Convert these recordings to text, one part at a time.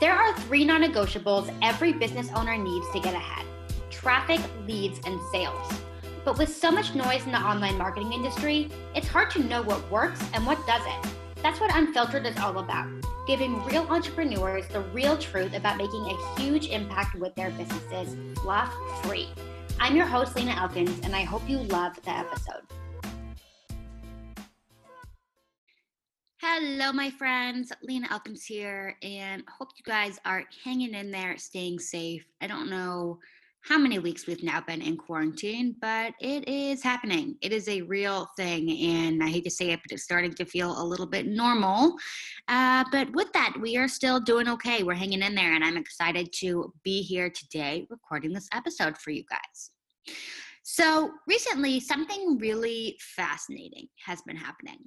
There are three non negotiables every business owner needs to get ahead traffic, leads, and sales. But with so much noise in the online marketing industry, it's hard to know what works and what doesn't. That's what Unfiltered is all about giving real entrepreneurs the real truth about making a huge impact with their businesses, fluff free. I'm your host, Lena Elkins, and I hope you love the episode. Hello, my friends. Lena Elkins here, and hope you guys are hanging in there, staying safe. I don't know how many weeks we've now been in quarantine, but it is happening. It is a real thing. And I hate to say it, but it's starting to feel a little bit normal. Uh, but with that, we are still doing okay. We're hanging in there. And I'm excited to be here today recording this episode for you guys. So, recently, something really fascinating has been happening.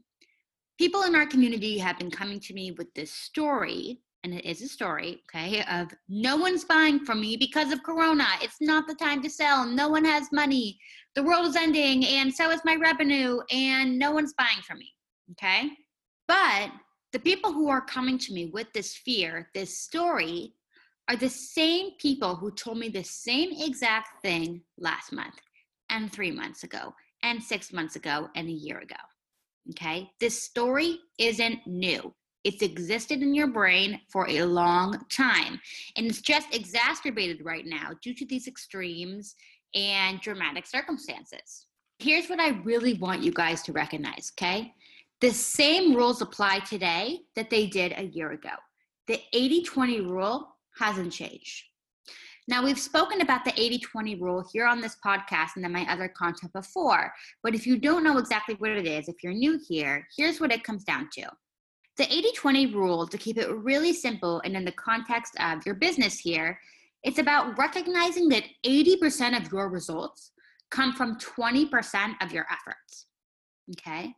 People in our community have been coming to me with this story and it is a story, okay, of no one's buying from me because of Corona. It's not the time to sell. No one has money. The world is ending, and so is my revenue, and no one's buying from me, okay? But the people who are coming to me with this fear, this story, are the same people who told me the same exact thing last month, and three months ago, and six months ago, and a year ago. Okay? This story isn't new. It's existed in your brain for a long time. And it's just exacerbated right now due to these extremes and dramatic circumstances. Here's what I really want you guys to recognize, okay? The same rules apply today that they did a year ago. The 80 20 rule hasn't changed. Now, we've spoken about the 80 20 rule here on this podcast and in my other content before, but if you don't know exactly what it is, if you're new here, here's what it comes down to the 80 20 rule, to keep it really simple and in the context of your business here, it's about recognizing that 80% of your results come from 20% of your efforts. Okay?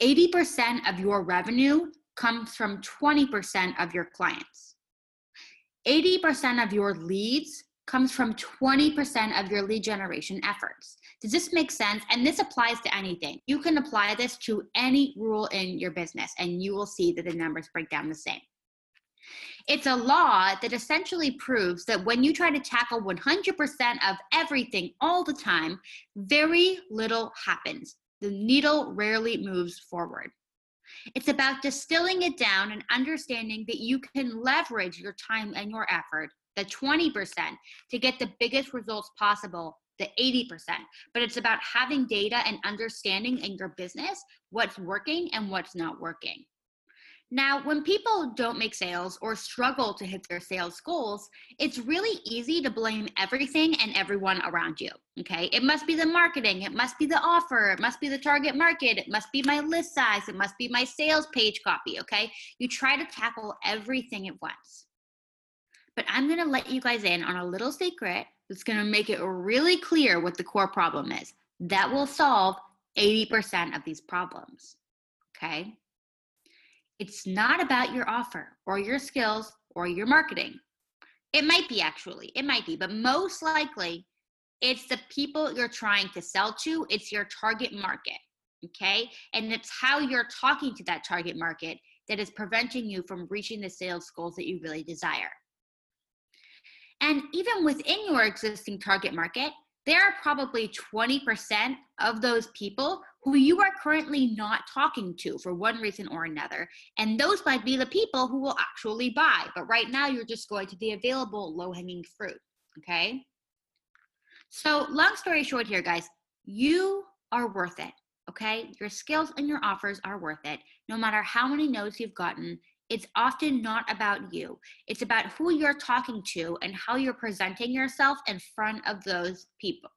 80% of your revenue comes from 20% of your clients. 80% of your leads comes from 20% of your lead generation efforts. Does this make sense? And this applies to anything. You can apply this to any rule in your business, and you will see that the numbers break down the same. It's a law that essentially proves that when you try to tackle 100% of everything all the time, very little happens. The needle rarely moves forward. It's about distilling it down and understanding that you can leverage your time and your effort, the 20%, to get the biggest results possible the 80%, but it's about having data and understanding in your business what's working and what's not working. Now, when people don't make sales or struggle to hit their sales goals, it's really easy to blame everything and everyone around you. Okay. It must be the marketing, it must be the offer, it must be the target market, it must be my list size, it must be my sales page copy. Okay. You try to tackle everything at once. But I'm going to let you guys in on a little secret that's going to make it really clear what the core problem is. That will solve 80% of these problems. Okay? It's not about your offer or your skills or your marketing. It might be actually, it might be, but most likely it's the people you're trying to sell to, it's your target market. Okay? And it's how you're talking to that target market that is preventing you from reaching the sales goals that you really desire. And even within your existing target market, there are probably 20% of those people who you are currently not talking to for one reason or another. And those might be the people who will actually buy. But right now, you're just going to the available low hanging fruit. Okay. So, long story short, here, guys, you are worth it. Okay. Your skills and your offers are worth it. No matter how many no's you've gotten, it's often not about you. It's about who you're talking to and how you're presenting yourself in front of those people.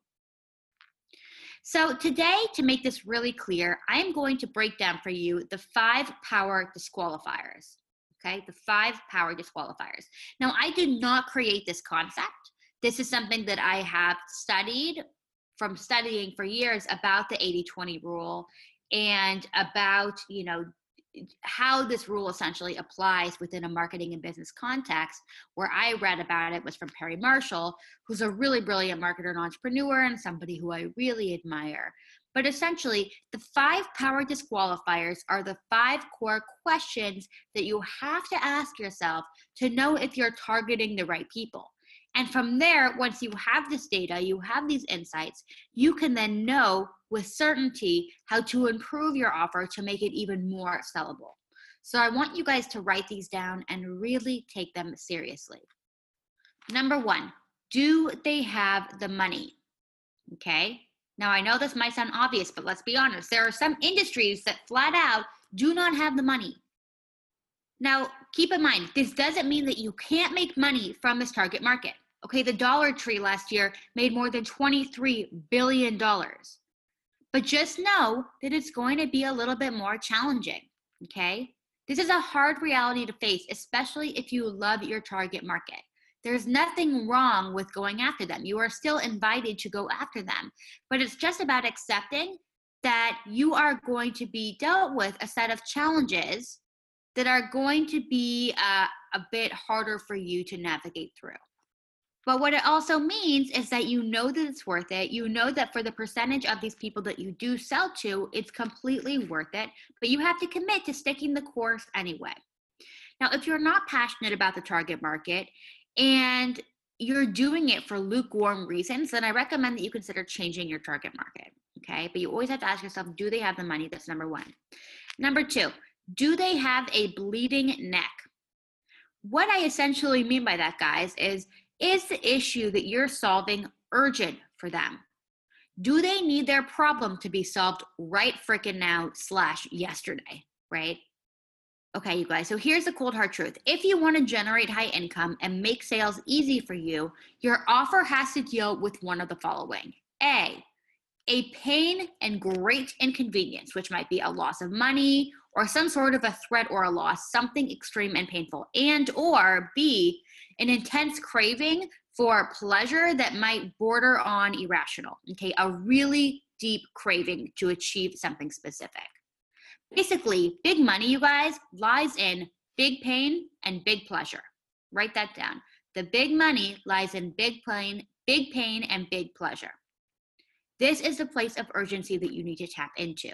So, today, to make this really clear, I am going to break down for you the five power disqualifiers. Okay, the five power disqualifiers. Now, I did not create this concept. This is something that I have studied from studying for years about the 80 20 rule and about, you know, how this rule essentially applies within a marketing and business context where i read about it was from perry marshall who's a really brilliant marketer and entrepreneur and somebody who i really admire But essentially, the five power disqualifiers are the five core questions that you have to ask yourself to know if you're targeting the right people. And from there, once you have this data, you have these insights, you can then know with certainty how to improve your offer to make it even more sellable. So I want you guys to write these down and really take them seriously. Number one, do they have the money? Okay. Now, I know this might sound obvious, but let's be honest. There are some industries that flat out do not have the money. Now, keep in mind, this doesn't mean that you can't make money from this target market. Okay, the Dollar Tree last year made more than $23 billion. But just know that it's going to be a little bit more challenging. Okay, this is a hard reality to face, especially if you love your target market. There's nothing wrong with going after them. You are still invited to go after them. But it's just about accepting that you are going to be dealt with a set of challenges that are going to be uh, a bit harder for you to navigate through. But what it also means is that you know that it's worth it. You know that for the percentage of these people that you do sell to, it's completely worth it. But you have to commit to sticking the course anyway. Now, if you're not passionate about the target market and you're doing it for lukewarm reasons, then I recommend that you consider changing your target market. Okay. But you always have to ask yourself do they have the money? That's number one. Number two, do they have a bleeding neck? What I essentially mean by that, guys, is is the issue that you're solving urgent for them? Do they need their problem to be solved right freaking now slash yesterday, right? Okay, you guys, so here's the cold hard truth. If you want to generate high income and make sales easy for you, your offer has to deal with one of the following A, a pain and great inconvenience, which might be a loss of money or some sort of a threat or a loss, something extreme and painful, and or B, an intense craving for pleasure that might border on irrational. Okay, a really deep craving to achieve something specific. Basically, big money, you guys, lies in big pain and big pleasure. Write that down. The big money lies in big pain, big pain and big pleasure. This is the place of urgency that you need to tap into.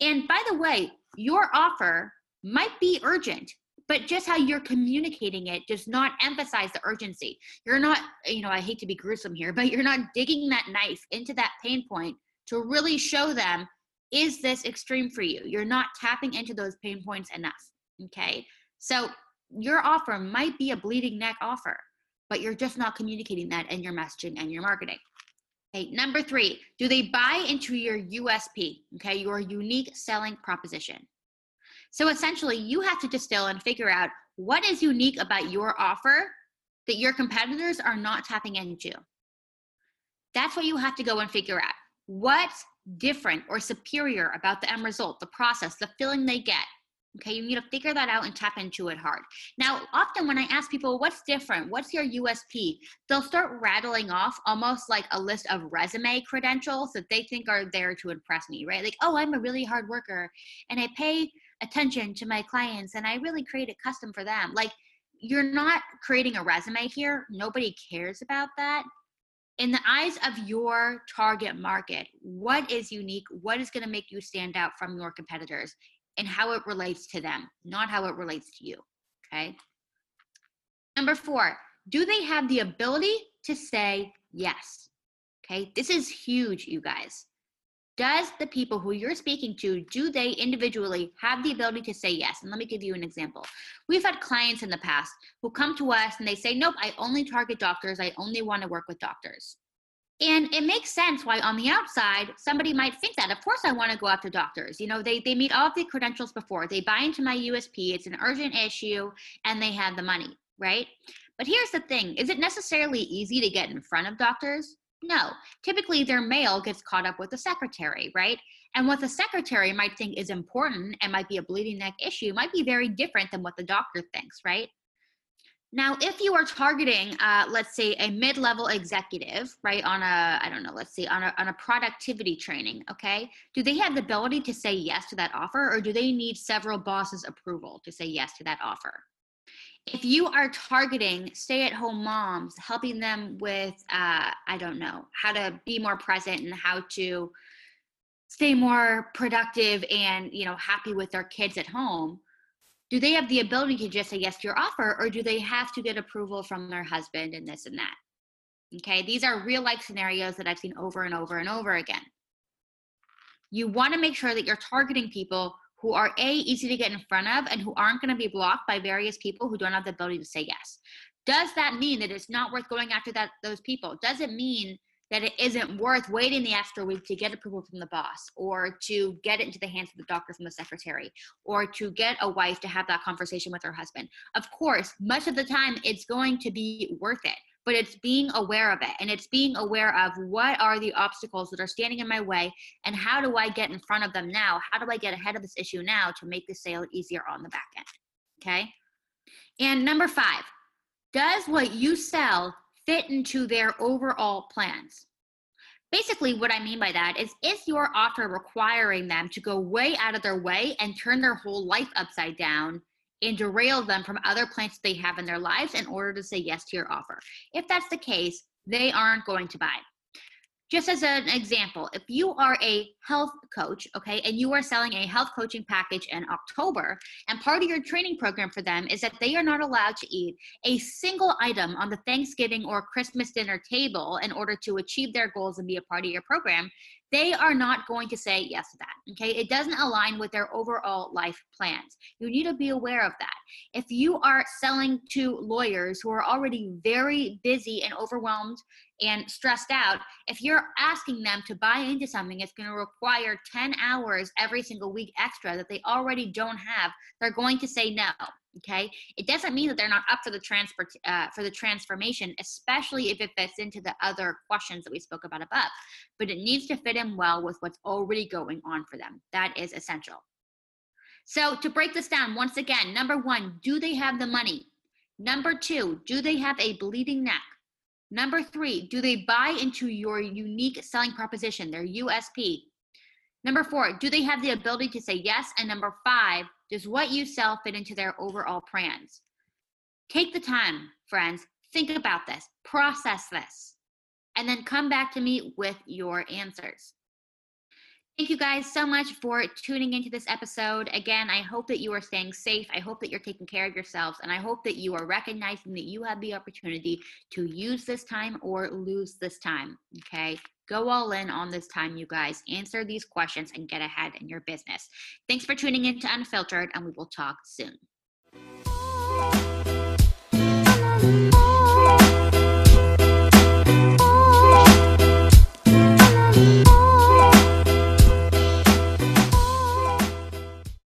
And by the way, your offer might be urgent but just how you're communicating it does not emphasize the urgency. You're not, you know, I hate to be gruesome here, but you're not digging that knife into that pain point to really show them, is this extreme for you? You're not tapping into those pain points enough. Okay. So your offer might be a bleeding neck offer, but you're just not communicating that in your messaging and your marketing. Okay, number three, do they buy into your USP, okay, your unique selling proposition? So essentially, you have to distill and figure out what is unique about your offer that your competitors are not tapping into. That's what you have to go and figure out. What's different or superior about the end result, the process, the feeling they get? Okay, you need to figure that out and tap into it hard. Now, often when I ask people, what's different? What's your USP? They'll start rattling off almost like a list of resume credentials that they think are there to impress me, right? Like, oh, I'm a really hard worker and I pay attention to my clients and I really create a custom for them. Like you're not creating a resume here. Nobody cares about that. In the eyes of your target market, what is unique? What is going to make you stand out from your competitors and how it relates to them, not how it relates to you. Okay. Number four, do they have the ability to say yes? Okay. This is huge, you guys does the people who you're speaking to do they individually have the ability to say yes and let me give you an example we've had clients in the past who come to us and they say nope i only target doctors i only want to work with doctors and it makes sense why on the outside somebody might think that of course i want to go after doctors. You know they, they meet all of the credentials before. They buy into my usp it's an urgent issue and they have the money right? But here's the thing is it necessarily easy to get in front of doctors? No, typically their mail gets caught up with the secretary, right? And what the secretary might think is important and might be a bleeding neck issue might be very different than what the doctor thinks, right? Now, if you are targeting, uh, let's say, a mid-level executive, right, on a, I don't know, let's see, on a, on a productivity training, okay, do they have the ability to say yes to that offer, or do they need several bosses' approval to say yes to that offer? if you are targeting stay at home moms, helping them with, uh, I don't know, how to be more present and how to stay more productive and you know happy with their kids at home do they have the ability to just say yes to your offer or do they have to get approval from their husband and this and that? Okay these are real life scenarios that i've seen over and over and over again. You want to make sure that you're targeting people who are a easy to get in front of and who aren't going to be blocked by various people who don't have the ability to say yes. Does that mean that it's not worth going after that those people? Does it mean that it isn't worth waiting the extra week to get approval from the boss or to get it into the hands of the doctor from the secretary or to get a wife to have that conversation with her husband. Of course, much of the time it's going to be worth it, but it's being aware of it and it's being aware of what are the obstacles that are standing in my way and how do I get in front of them now? How do I get ahead of this issue now to make the sale easier on the back end? Okay. And number five, does what you sell fit into their overall plans. Basically, what I mean by that is is your offer requiring them to go way out of their way and turn their whole life upside down and derail them from other plans they have in their lives in order to say yes to your offer? If that's the case, they aren't going to buy just as an example, if you are a health coach, okay, and you are selling a health coaching package in October, and part of your training program for them is that they are not allowed to eat a single item on the Thanksgiving or Christmas dinner table in order to achieve their goals and be a part of your program, they are not going to say yes to that. Okay. It doesn't align with their overall life plans. You need to be aware of that. If you are selling to lawyers who are already very busy and overwhelmed and stressed out, if you're asking them to buy into something, it's going to require 10 hours every single week extra that they already don't have, they're going to say no okay? It doesn't mean that they're not up for the transport uh, for the transformation especially if it fits into the other questions that we spoke about above. But it needs to fit in well with what's already going on for them. That is essential. So to break this down once again number one do they have the money? Number two do they have a bleeding neck? Number three do they buy into your unique selling proposition their usp Number four, do they have the ability to say yes? And number five, does what you sell fit into their overall plans? Take the time, friends, think about this, process this, and then come back to me with your answers. Thank you guys so much for tuning into this episode. Again, I hope that you are staying safe. I hope that you're taking care of yourselves. And I hope that you are recognizing that you have the opportunity to use this time or lose this time. Okay. Go all in on this time, you guys. Answer these questions and get ahead in your business. Thanks for tuning in to Unfiltered, and we will talk soon.